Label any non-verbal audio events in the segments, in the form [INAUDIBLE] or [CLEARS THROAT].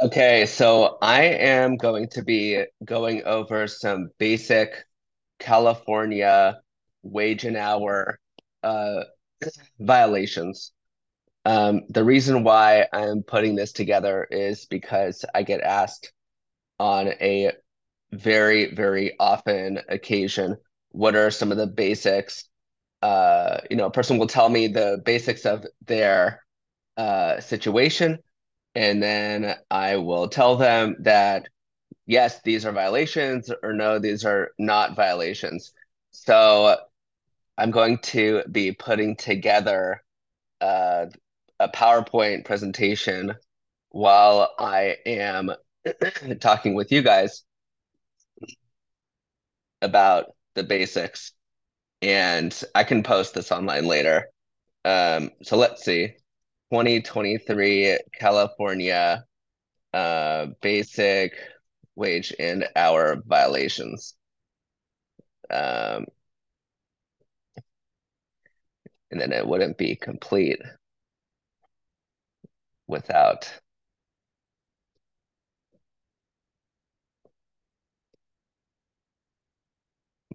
Okay, so I am going to be going over some basic California wage and hour uh, [CLEARS THROAT] violations. Um, the reason why I'm putting this together is because I get asked on a very, very often occasion, what are some of the basics? Uh, you know, a person will tell me the basics of their uh, situation, and then I will tell them that yes, these are violations, or no, these are not violations. So I'm going to be putting together uh, a PowerPoint presentation while I am [CLEARS THROAT] talking with you guys about the basics, and I can post this online later. Um, so let's see. 2023 California uh, basic wage and hour violations. Um, and then it wouldn't be complete without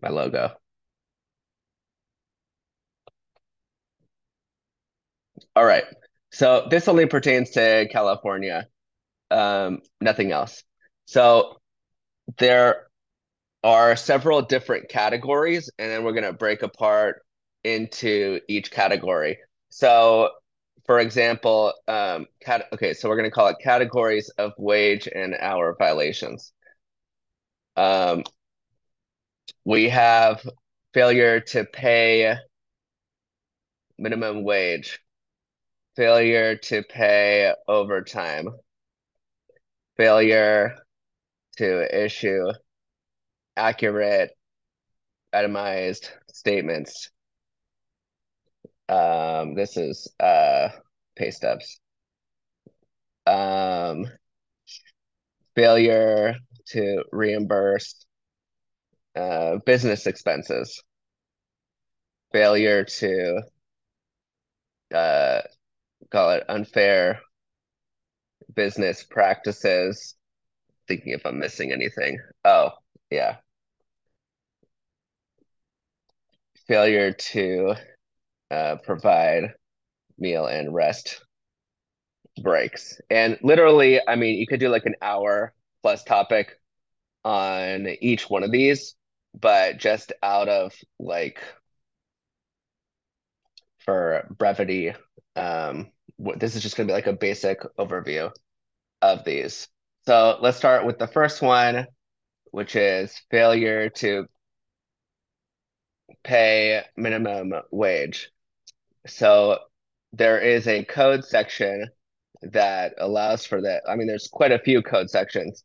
my logo. All right. So this only pertains to California, um, nothing else. So there are several different categories, and then we're going to break apart into each category. So, for example, um, cat okay, so we're going to call it categories of wage and hour violations. Um, we have failure to pay minimum wage, failure to pay overtime, failure to issue accurate itemized statements. Um, this is uh, pay stubs. Um, failure to reimburse uh, business expenses, failure to uh, call it unfair business practices. Thinking if I'm missing anything. Oh, yeah. Failure to uh, provide meal and rest breaks. And literally, I mean, you could do like an hour plus topic on each one of these, but just out of like for brevity, um, this is just going to be like a basic overview of these. So let's start with the first one, which is failure to pay minimum wage. So there is a code section that allows for that. I mean, there's quite a few code sections,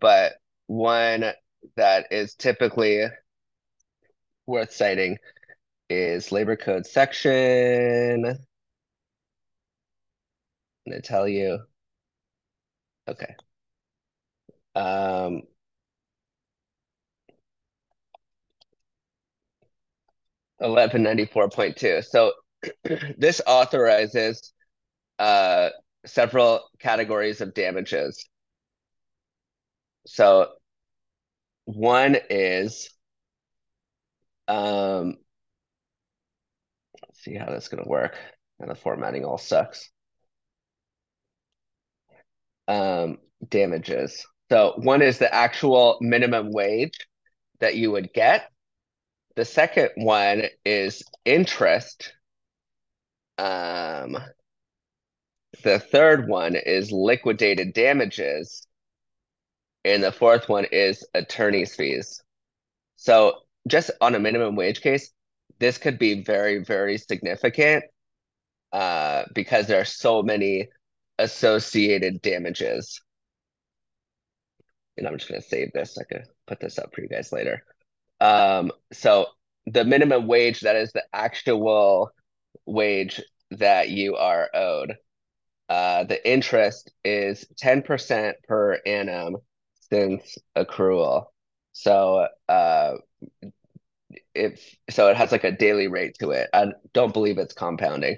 but one that is typically worth citing is labor code section. To tell you. Okay. Um, Eleven ninety four point two. So [CLEARS THROAT] this authorizes uh, several categories of damages. So one is um, let's see how that's to work. And the formatting all sucks. Um, damages. So one is the actual minimum wage that you would get. The second one is interest. Um, the third one is liquidated damages. And the fourth one is attorney's fees. So just on a minimum wage case, this could be very, very significant uh, because there are so many associated damages. And I'm just going to save this. I could put this up for you guys later. Um, so the minimum wage, that is the actual wage that you are owed. Uh, the interest is 10% per annum since accrual. So uh, if so it has like a daily rate to it. I don't believe it's compounding.